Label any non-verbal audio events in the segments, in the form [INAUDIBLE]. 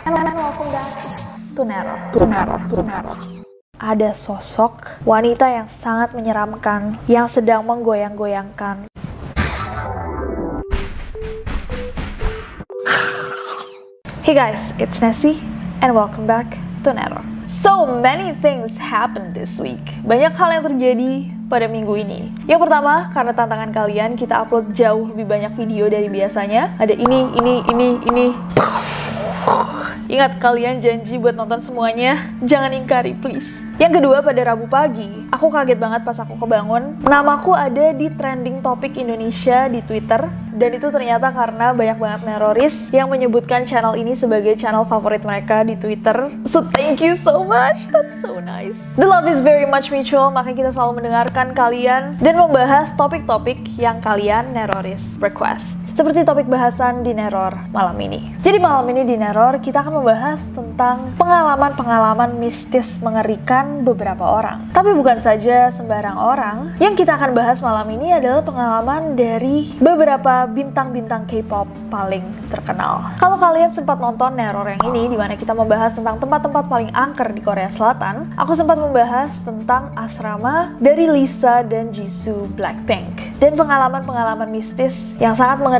And welcome back to Nero. To Nero. To Nero. Ada sosok wanita yang sangat menyeramkan yang sedang menggoyang-goyangkan Hey guys, it's Nessie and welcome back to Nero. So many things happened this week. Banyak hal yang terjadi pada minggu ini. Yang pertama, karena tantangan kalian, kita upload jauh lebih banyak video dari biasanya. Ada ini, ini, ini, ini. Ingat kalian janji buat nonton semuanya, jangan ingkari please. Yang kedua pada Rabu pagi, aku kaget banget pas aku kebangun. Namaku ada di trending topik Indonesia di Twitter dan itu ternyata karena banyak banget neroris yang menyebutkan channel ini sebagai channel favorit mereka di Twitter. So thank you so much, that's so nice. The love is very much mutual, makanya kita selalu mendengarkan kalian dan membahas topik-topik yang kalian neroris request. Seperti topik bahasan di Neror malam ini. Jadi malam ini di Neror kita akan membahas tentang pengalaman-pengalaman mistis mengerikan beberapa orang. Tapi bukan saja sembarang orang. Yang kita akan bahas malam ini adalah pengalaman dari beberapa bintang-bintang K-pop paling terkenal. Kalau kalian sempat nonton Neror yang ini, di mana kita membahas tentang tempat-tempat paling angker di Korea Selatan, aku sempat membahas tentang asrama dari Lisa dan Jisoo Blackpink. Dan pengalaman-pengalaman mistis yang sangat mengerikan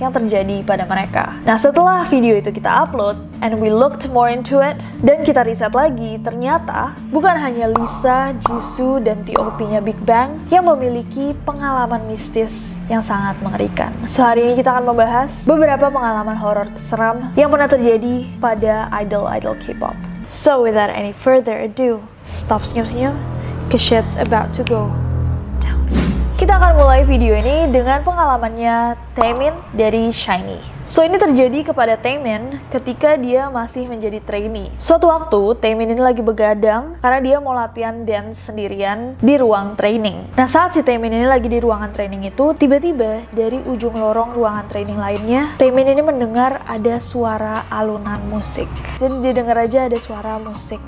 yang terjadi pada mereka. Nah, setelah video itu kita upload, and we looked more into it, dan kita riset lagi, ternyata bukan hanya Lisa, Jisoo, dan TOP-nya Big Bang yang memiliki pengalaman mistis yang sangat mengerikan. So, hari ini kita akan membahas beberapa pengalaman horor seram yang pernah terjadi pada idol-idol K-pop. So, without any further ado, stop senyum-senyum, cause shit's about to go kita akan mulai video ini dengan pengalamannya Taemin dari Shiny. So ini terjadi kepada Taemin ketika dia masih menjadi trainee. Suatu waktu Taemin ini lagi begadang karena dia mau latihan dance sendirian di ruang training. Nah saat si Taemin ini lagi di ruangan training itu, tiba-tiba dari ujung lorong ruangan training lainnya, Taemin ini mendengar ada suara alunan musik. Jadi dia dengar aja ada suara musik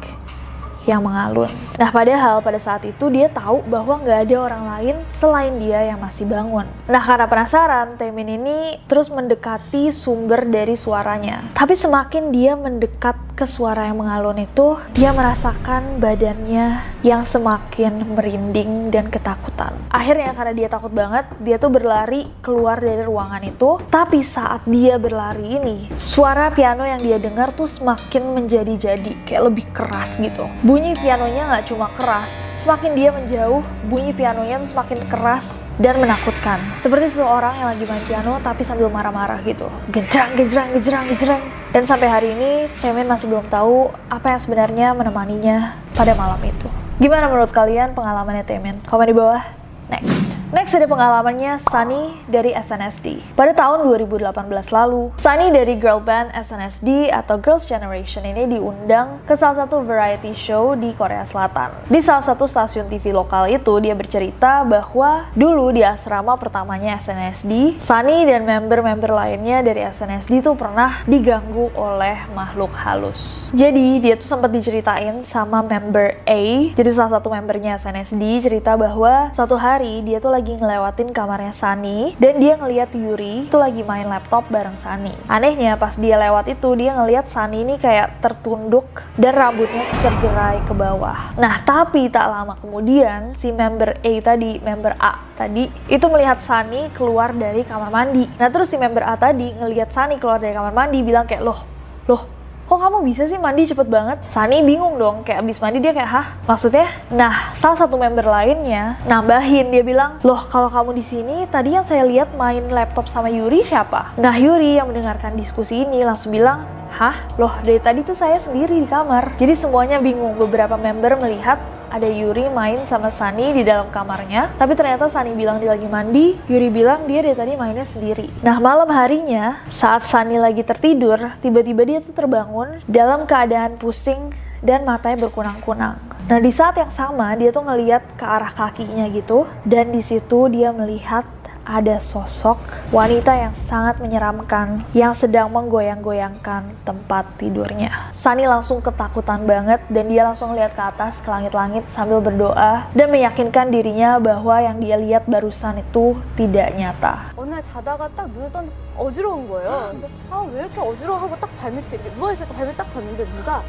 yang mengalun. Nah, padahal pada saat itu dia tahu bahwa nggak ada orang lain selain dia yang masih bangun. Nah, karena penasaran, Temin ini terus mendekati sumber dari suaranya. Tapi semakin dia mendekat ke suara yang mengalun itu, dia merasakan badannya yang semakin merinding dan ketakutan. Akhirnya karena dia takut banget, dia tuh berlari keluar dari ruangan itu. Tapi saat dia berlari ini, suara piano yang dia dengar tuh semakin menjadi-jadi, kayak lebih keras gitu bunyi pianonya nggak cuma keras, semakin dia menjauh, bunyi pianonya tuh semakin keras dan menakutkan. Seperti seseorang yang lagi main piano tapi sambil marah-marah gitu. Gejrang, gejrang, gejrang, gejrang. Dan sampai hari ini, Temen masih belum tahu apa yang sebenarnya menemaninya pada malam itu. Gimana menurut kalian pengalamannya Temen? Komen di bawah. Next. Next ada pengalamannya Sunny dari SNSD. Pada tahun 2018 lalu, Sunny dari girl band SNSD atau Girls' Generation ini diundang ke salah satu variety show di Korea Selatan. Di salah satu stasiun TV lokal itu, dia bercerita bahwa dulu di asrama pertamanya SNSD, Sunny dan member-member lainnya dari SNSD itu pernah diganggu oleh makhluk halus. Jadi dia tuh sempat diceritain sama member A, jadi salah satu membernya SNSD cerita bahwa suatu hari dia tuh lagi lagi ngelewatin kamarnya Sani dan dia ngeliat Yuri itu lagi main laptop bareng Sani. Anehnya pas dia lewat itu dia ngeliat Sani ini kayak tertunduk dan rambutnya tergerai ke bawah. Nah tapi tak lama kemudian si member A tadi, member A tadi itu melihat Sani keluar dari kamar mandi. Nah terus si member A tadi ngeliat Sani keluar dari kamar mandi bilang kayak loh, loh kok kamu bisa sih mandi cepet banget? Sunny bingung dong, kayak abis mandi dia kayak, hah? Maksudnya? Nah, salah satu member lainnya nambahin, dia bilang, loh kalau kamu di sini, tadi yang saya lihat main laptop sama Yuri siapa? Nah, Yuri yang mendengarkan diskusi ini langsung bilang, Hah? Loh, dari tadi tuh saya sendiri di kamar. Jadi semuanya bingung. Beberapa member melihat ada Yuri main sama Sunny di dalam kamarnya, tapi ternyata Sunny bilang dia lagi mandi, Yuri bilang dia dari tadi mainnya sendiri. Nah malam harinya, saat Sunny lagi tertidur, tiba-tiba dia tuh terbangun dalam keadaan pusing dan matanya berkunang-kunang. Nah di saat yang sama dia tuh ngeliat ke arah kakinya gitu, dan di situ dia melihat ada sosok wanita yang sangat menyeramkan yang sedang menggoyang-goyangkan tempat tidurnya. Sunny langsung ketakutan banget dan dia langsung lihat ke atas ke langit-langit sambil berdoa dan meyakinkan dirinya bahwa yang dia lihat barusan itu tidak nyata. 어느 날 자다가 딱 눈을 떴는데 어지러운 거예요. 그래서 아 왜 이렇게 어지러워하고 딱 발밑에 이렇게 누워 있으니까 발밑 딱 봤는데 누가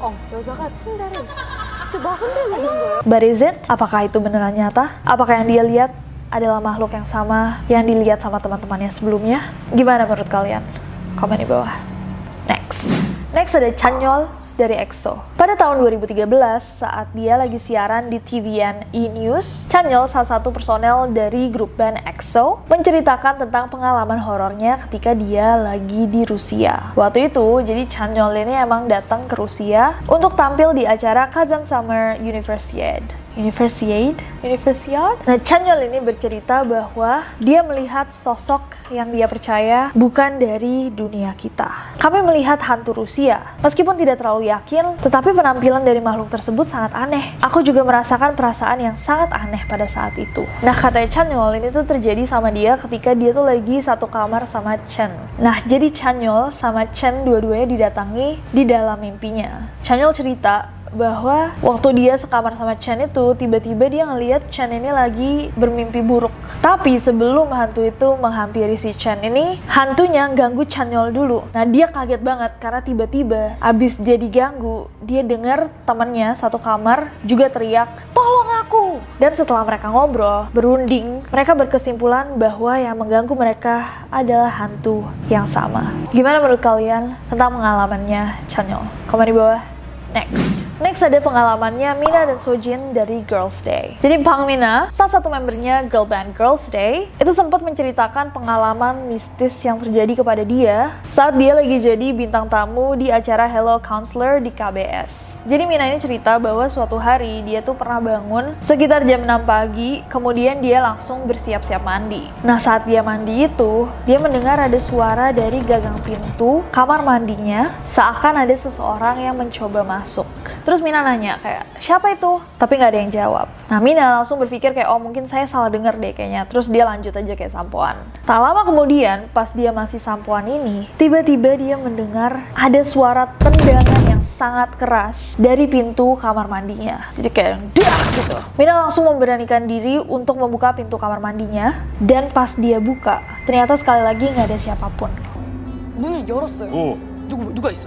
어 여자가 침대를 이렇게 막 흔들고 있는 거예요. But is it? Apakah itu beneran nyata? Apakah yang dia lihat adalah makhluk yang sama yang dilihat sama teman-temannya sebelumnya? Gimana menurut kalian? Komen di bawah. Next. Next ada Chanyol dari EXO. Pada tahun 2013, saat dia lagi siaran di TVN E-News, Chanyol, salah satu personel dari grup band EXO, menceritakan tentang pengalaman horornya ketika dia lagi di Rusia. Waktu itu, jadi Chanyol ini emang datang ke Rusia untuk tampil di acara Kazan Summer Universiade. Universiade, Universiade. Nah, Chanyol ini bercerita bahwa dia melihat sosok yang dia percaya bukan dari dunia kita. Kami melihat hantu Rusia. Meskipun tidak terlalu yakin, tetapi penampilan dari makhluk tersebut sangat aneh. Aku juga merasakan perasaan yang sangat aneh pada saat itu. Nah, katanya Chanyol ini tuh terjadi sama dia ketika dia tuh lagi satu kamar sama Chen. Nah, jadi Chanyol sama Chen dua-duanya didatangi di dalam mimpinya. Chanyol cerita bahwa waktu dia sekamar sama Chen itu tiba-tiba dia ngelihat Chen ini lagi bermimpi buruk. Tapi sebelum hantu itu menghampiri si Chen ini, hantunya ganggu Chanyol dulu. Nah dia kaget banget karena tiba-tiba abis dia diganggu, dia dengar temannya satu kamar juga teriak, tolong aku. Dan setelah mereka ngobrol, berunding, mereka berkesimpulan bahwa yang mengganggu mereka adalah hantu yang sama. Gimana menurut kalian tentang pengalamannya Chanyol? Komen di bawah. Next. Next ada pengalamannya Mina dan Sojin dari Girls Day. Jadi Bang Mina, salah satu membernya girl band Girls Day, itu sempat menceritakan pengalaman mistis yang terjadi kepada dia saat dia lagi jadi bintang tamu di acara Hello Counselor di KBS. Jadi Mina ini cerita bahwa suatu hari dia tuh pernah bangun sekitar jam 6 pagi, kemudian dia langsung bersiap-siap mandi. Nah saat dia mandi itu, dia mendengar ada suara dari gagang pintu kamar mandinya, seakan ada seseorang yang mencoba masuk. Terus Mina nanya kayak, siapa itu? Tapi nggak ada yang jawab. Nah Mina langsung berpikir kayak, oh mungkin saya salah dengar deh kayaknya. Terus dia lanjut aja kayak sampoan. Tak lama kemudian, pas dia masih sampoan ini, tiba-tiba dia mendengar ada suara tendangan yang sangat keras dari pintu kamar mandinya. Jadi kayak dah gitu. Mina langsung memberanikan diri untuk membuka pintu kamar mandinya dan pas dia buka, ternyata sekali lagi nggak ada siapapun. 문을 열었어요. 오, 누구 누가 있어?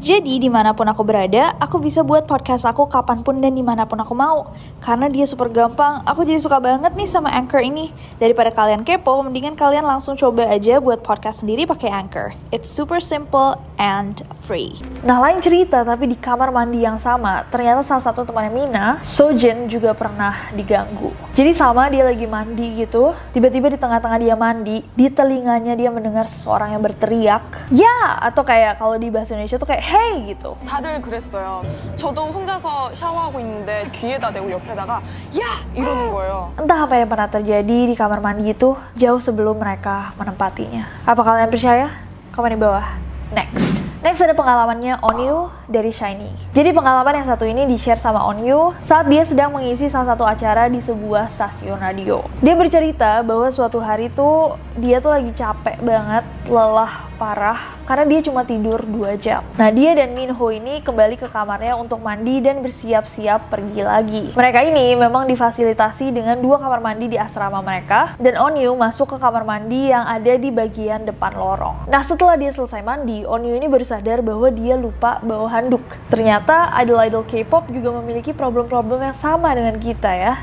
Jadi di mana pun aku berada, aku bisa buat podcast aku kapan pun dan di mana pun aku mau. Karena dia super gampang, aku jadi suka banget nih sama Anchor ini. Daripada kalian kepo, mendingan kalian langsung coba aja buat podcast sendiri pakai Anchor. It's super simple and free. Nah lain cerita, tapi di kamar mandi yang sama, ternyata salah satu temannya Mina, Sojin juga pernah diganggu. Jadi sama dia lagi mandi gitu, tiba-tiba di tengah-tengah dia mandi, di telinganya dia mendengar seseorang yang berteriak, ya, atau kayak kalau di bahasa Indonesia tuh kayak hey gitu. 다들 그랬어요. 저도 혼자서 샤워하고 있는데 귀에다 대고 옆에다가 야 이러는 거예요. Entah apa yang pernah terjadi di kamar mandi itu jauh sebelum mereka menempatinya. Apa kalian percaya? Komen di bawah. Next. Next ada pengalamannya Onyu dari Shiny. Jadi pengalaman yang satu ini di-share sama Onyu saat dia sedang mengisi salah satu acara di sebuah stasiun radio. Dia bercerita bahwa suatu hari tuh dia tuh lagi capek banget, lelah parah karena dia cuma tidur 2 jam. Nah, dia dan Minho ini kembali ke kamarnya untuk mandi dan bersiap-siap pergi lagi. Mereka ini memang difasilitasi dengan dua kamar mandi di asrama mereka dan Onyu masuk ke kamar mandi yang ada di bagian depan lorong. Nah, setelah dia selesai mandi, Onyu ini baru sadar bahwa dia lupa bawa handuk. Ternyata idol-idol K-pop juga memiliki problem-problem yang sama dengan kita ya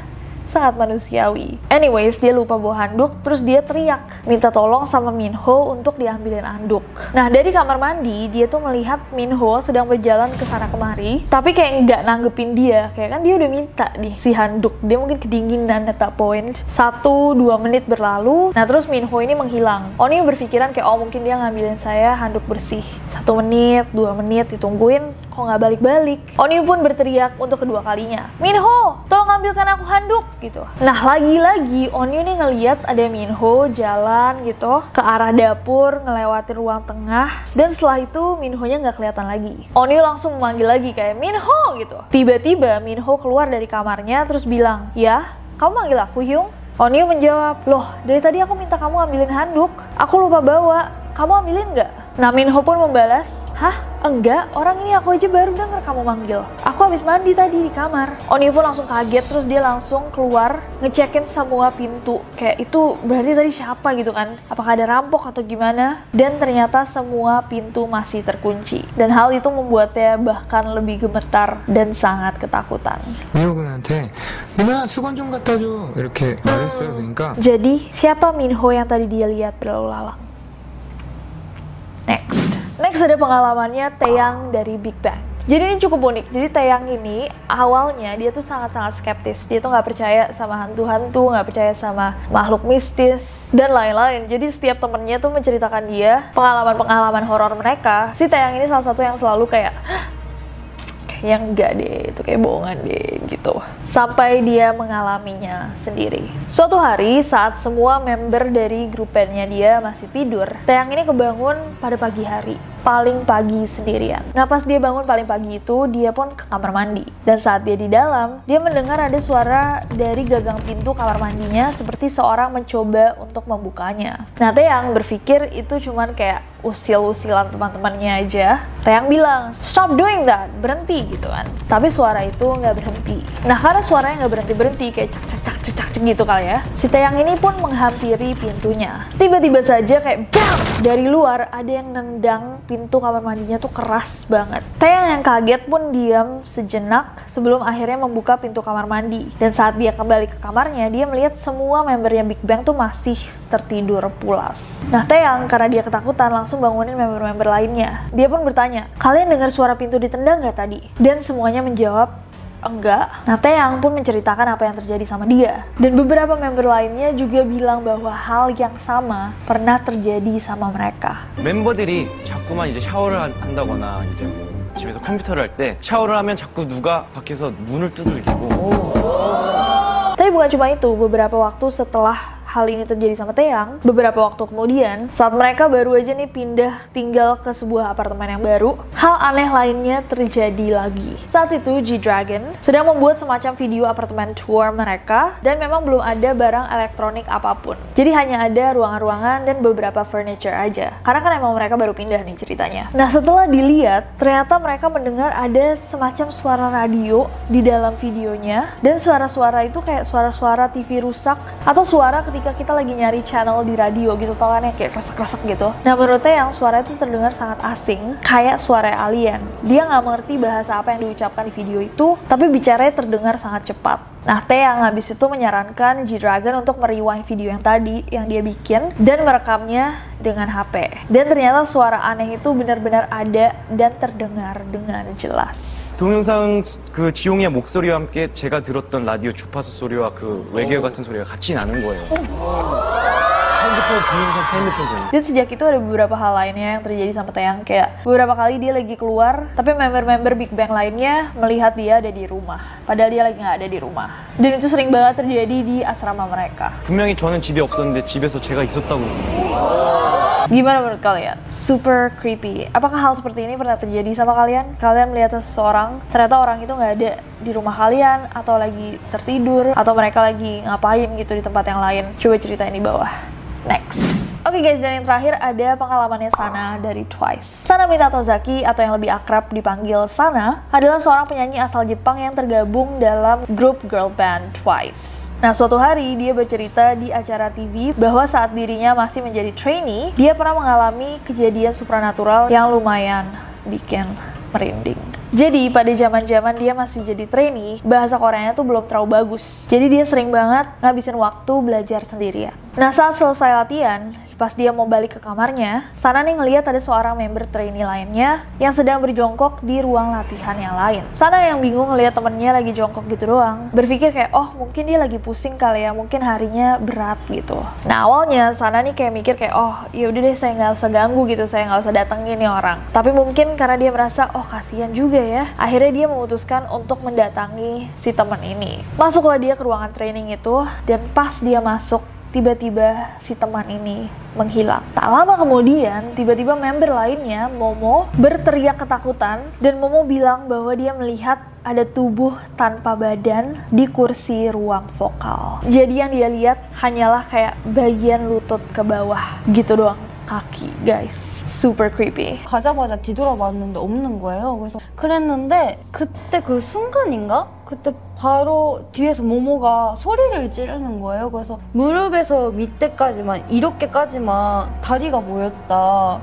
sangat manusiawi. Anyways, dia lupa bawa handuk, terus dia teriak, minta tolong sama Minho untuk diambilin handuk. Nah, dari kamar mandi, dia tuh melihat Minho sedang berjalan ke sana kemari, tapi kayak nggak nanggepin dia, kayak kan dia udah minta nih si handuk. Dia mungkin kedinginan at that point. Satu, dua menit berlalu, nah terus Minho ini menghilang. Oni berpikiran kayak, oh mungkin dia ngambilin saya handuk bersih. Satu menit, dua menit, ditungguin, kok nggak balik-balik. Oni pun berteriak untuk kedua kalinya, Minho, tolong ambilkan aku handuk gitu. Nah lagi-lagi Onyu nih ngeliat ada Minho jalan gitu ke arah dapur ngelewatin ruang tengah dan setelah itu Minho-nya nggak kelihatan lagi. Onyu langsung memanggil lagi kayak Minho gitu. Tiba-tiba Minho keluar dari kamarnya terus bilang, ya kamu manggil aku Hyung? Onyu menjawab, loh dari tadi aku minta kamu ambilin handuk, aku lupa bawa, kamu ambilin nggak? Nah Minho pun membalas, Hah? Enggak, orang ini aku aja baru denger kamu manggil. Aku habis mandi tadi di kamar. Oni pun langsung kaget, terus dia langsung keluar ngecekin semua pintu. Kayak itu berarti tadi siapa gitu kan? Apakah ada rampok atau gimana? Dan ternyata semua pintu masih terkunci. Dan hal itu membuatnya bahkan lebih gemetar dan sangat ketakutan. 미호군한테 누나 수건 좀 갖다 줘 이렇게 말했어요 그러니까 Jadi, siapa Minho yang tadi dia lihat berlalu lalang? Next. Next ada pengalamannya Taeyang dari Big Bang. Jadi ini cukup unik. Jadi Taeyang ini awalnya dia tuh sangat-sangat skeptis. Dia tuh nggak percaya sama hantu-hantu, nggak percaya sama makhluk mistis dan lain-lain. Jadi setiap temennya tuh menceritakan dia pengalaman-pengalaman horor mereka. Si Taeyang ini salah satu yang selalu kayak yang enggak deh, itu kayak bohongan deh gitu. Sampai dia mengalaminya sendiri. Suatu hari saat semua member dari grup bandnya dia masih tidur, Taeyang ini kebangun pada pagi hari, paling pagi sendirian. Nah pas dia bangun paling pagi itu, dia pun ke kamar mandi. Dan saat dia di dalam, dia mendengar ada suara dari gagang pintu kamar mandinya seperti seorang mencoba untuk membukanya. Nah Taeyang berpikir itu cuman kayak usil-usilan teman-temannya aja. Taeyang bilang, stop doing that, berhenti gitu kan. Tapi suara itu nggak berhenti. Nah karena suaranya nggak berhenti-berhenti kayak cek cek cek cek cek gitu kali ya. Si Taeyang ini pun menghampiri pintunya. Tiba-tiba saja kayak bang dari luar ada yang nendang pintu kamar mandinya tuh keras banget. Taeyang yang kaget pun diam sejenak sebelum akhirnya membuka pintu kamar mandi. Dan saat dia kembali ke kamarnya, dia melihat semua membernya Big Bang tuh masih tertidur pulas. Nah Taeyang karena dia ketakutan langsung bangunin member-member lainnya. Dia pun bertanya, kalian dengar suara pintu ditendang nggak tadi? Dan semuanya menjawab, enggak. Nah, Taeyang pun menceritakan apa yang terjadi sama dia. Dan beberapa member lainnya juga bilang bahwa hal yang sama pernah terjadi sama mereka. 멤버들이 자꾸만 이제 샤워를 한- 한다거나 이제 뭐 집에서 컴퓨터를 할 때 샤워를 하면 자꾸 누가 밖에서 문을 두들기고 Tapi bukan cuma itu, beberapa waktu setelah hal ini terjadi sama Taeyang, beberapa waktu kemudian, saat mereka baru aja nih pindah tinggal ke sebuah apartemen yang baru, hal aneh lainnya terjadi lagi. Saat itu, G-Dragon sedang membuat semacam video apartemen tour mereka, dan memang belum ada barang elektronik apa pun. Jadi hanya ada ruangan-ruangan dan beberapa furniture aja. Karena kan emang mereka baru pindah nih ceritanya. Nah setelah dilihat, ternyata mereka mendengar ada semacam suara radio di dalam videonya, dan suara-suara itu kayak suara-suara TV rusak, atau suara ketika kita lagi nyari channel di radio gitu, tau kan ya kayak kresek-kresek gitu. Nah menurutnya yang suara itu terdengar sangat asing, kayak suara alien. Dia nggak mengerti bahasa apa yang diucapkan di video itu, tapi bicaranya terdengar sangat cepat. Nah, Taeyang habis itu menyarankan G-Dragon untuk merewind video yang tadi yang dia bikin dan merekamnya dengan HP. Dan ternyata suara aneh itu benar-benar ada dan terdengar dengan jelas. 동영상 그 지용이의 목소리와 함께 제가 들었던 라디오 주파수 소리와 그 외계어 같은 소리가 같이 나는 거예요. Dan sejak itu ada beberapa hal lainnya yang terjadi sama Taeyang kayak beberapa kali dia lagi keluar, tapi member-member Big Bang lainnya melihat dia ada di rumah, padahal dia lagi nggak ada di rumah. Dan itu sering banget terjadi di asrama mereka. 분명히 저는 집에 없었는데 집에서 제가 있었다고. Gimana menurut kalian? Super creepy. Apakah hal seperti ini pernah terjadi sama kalian? Kalian melihat seseorang, ternyata orang itu nggak ada di rumah kalian, atau lagi tertidur, atau mereka lagi ngapain gitu di tempat yang lain? Coba ceritain di bawah. Next. Oke Oke guys, dan yang terakhir ada pengalamannya Sana dari Twice. Sana Minatozaki atau yang lebih akrab dipanggil Sana adalah seorang penyanyi asal Jepang yang tergabung dalam grup girl band Twice. Nah, suatu hari dia bercerita di acara TV bahwa saat dirinya masih menjadi trainee, dia pernah mengalami kejadian supranatural yang lumayan bikin merinding. Jadi pada zaman-zaman dia masih jadi trainee, bahasa Koreanya tuh belum terlalu bagus. Jadi dia sering banget ngabisin waktu belajar sendirian. Nah saat selesai latihan, pas dia mau balik ke kamarnya, Sana nih ngeliat ada seorang member trainee lainnya yang sedang berjongkok di ruang latihan yang lain. Sana yang bingung ngeliat temennya lagi jongkok gitu doang, berpikir kayak oh mungkin dia lagi pusing kali ya, mungkin harinya berat gitu. Nah awalnya Sana nih kayak mikir kayak oh yaudah deh saya nggak usah ganggu gitu, saya nggak usah datengin nih orang. Tapi mungkin karena dia merasa oh kasihan juga ya, akhirnya dia memutuskan untuk mendatangi si teman ini. Masuklah dia ke ruangan training itu dan pas dia masuk tiba-tiba si teman ini menghilang. Tak lama kemudian, tiba-tiba member lainnya, Momo, berteriak ketakutan dan Momo bilang bahwa dia melihat ada tubuh tanpa badan di kursi ruang vokal. Jadi yang dia lihat hanyalah kayak bagian lutut ke bawah gitu doang kaki, guys. Super creepy. 가자마자 뒤돌아봤는데 없는 거예요. 그래서 그랬는데 그때 그 순간인가? 그때 바로 뒤에서 모모가 소리를 지르는 거예요. 그래서 무릎에서 밑에까지만 이렇게까지만 다리가 보였다.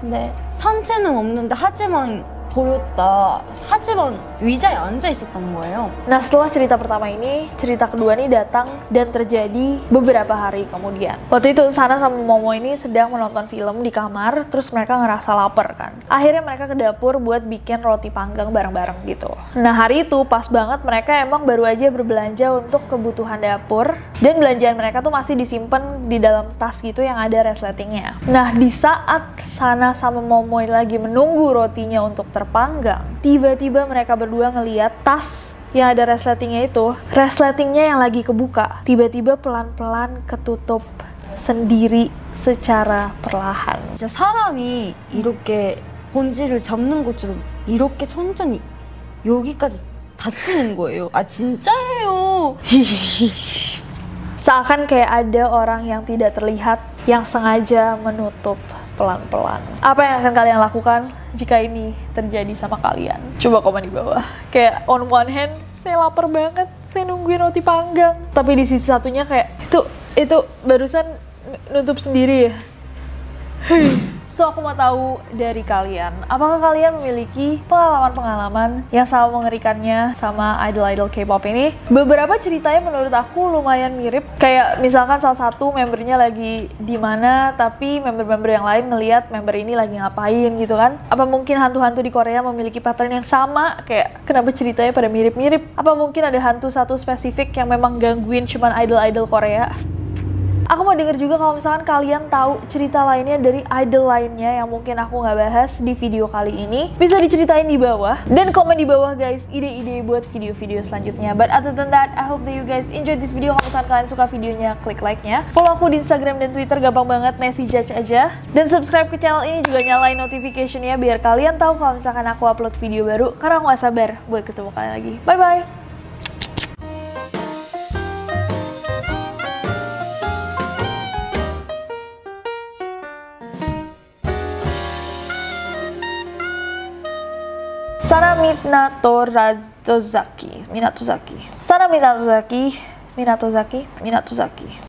근데 상체는 없는데 하지만 보였다. 하지만 의자에 앉아 있었던 거예요. Nah setelah cerita pertama ini, cerita kedua nih datang dan terjadi beberapa hari kemudian. Waktu itu Sana sama Momo ini sedang menonton film di kamar, terus mereka ngerasa lapar kan. Akhirnya mereka ke dapur buat bikin roti panggang bareng-bareng gitu. Nah hari itu pas banget mereka emang baru aja berbelanja untuk kebutuhan dapur, dan belanjaan mereka tuh masih disimpan di dalam tas gitu yang ada resletingnya. Nah di saat Sana sama Momo ini lagi menunggu rotinya untuk terpanggang, tiba-tiba mereka berdua ngeliat tas yang ada resletingnya itu, resletingnya yang lagi kebuka, tiba-tiba pelan-pelan ketutup sendiri secara perlahan. 진짜 사람이 이렇게 본질을 잡는 것처럼 이렇게 천천히 여기까지 닫히는 거예요. 아 진짜예요. [LAUGHS] Seakan kayak ada orang yang tidak terlihat yang sengaja menutup pelan-pelan. Apa yang akan kalian lakukan jika ini terjadi sama kalian? Coba komen di bawah. Kayak on one hand, saya lapar banget, saya nungguin roti panggang. Tapi di sisi satunya kayak itu itu barusan nutup sendiri ya. So aku mau tahu dari kalian, apakah kalian memiliki pengalaman-pengalaman yang sama mengerikannya sama idol-idol K-pop ini? Beberapa ceritanya menurut aku lumayan mirip. Kayak misalkan salah satu membernya lagi di mana, tapi member-member yang lain ngelihat member ini lagi ngapain gitu kan? Apa mungkin hantu-hantu di Korea memiliki pattern yang sama? Kayak kenapa ceritanya pada mirip-mirip? Apa mungkin ada hantu satu spesifik yang memang gangguin cuman idol-idol Korea? Aku mau denger juga kalau misalkan kalian tahu cerita lainnya dari idol lainnya yang mungkin aku nggak bahas di video kali ini. Bisa diceritain di bawah. Dan komen di bawah guys, ide-ide buat video-video selanjutnya. But other than that, I hope that you guys enjoy this video. Kalau misalkan kalian suka videonya, klik like-nya. Follow aku di Instagram dan Twitter, gampang banget, Nessie Judge aja. Dan subscribe ke channel ini juga nyalain notification-nya biar kalian tahu kalau misalkan aku upload video baru. Karena aku gak sabar buat ketemu kalian lagi. Bye-bye! Minato Razozaki. Minato Zaki. Sana Minato Minatozaki. Minatozaki. Minato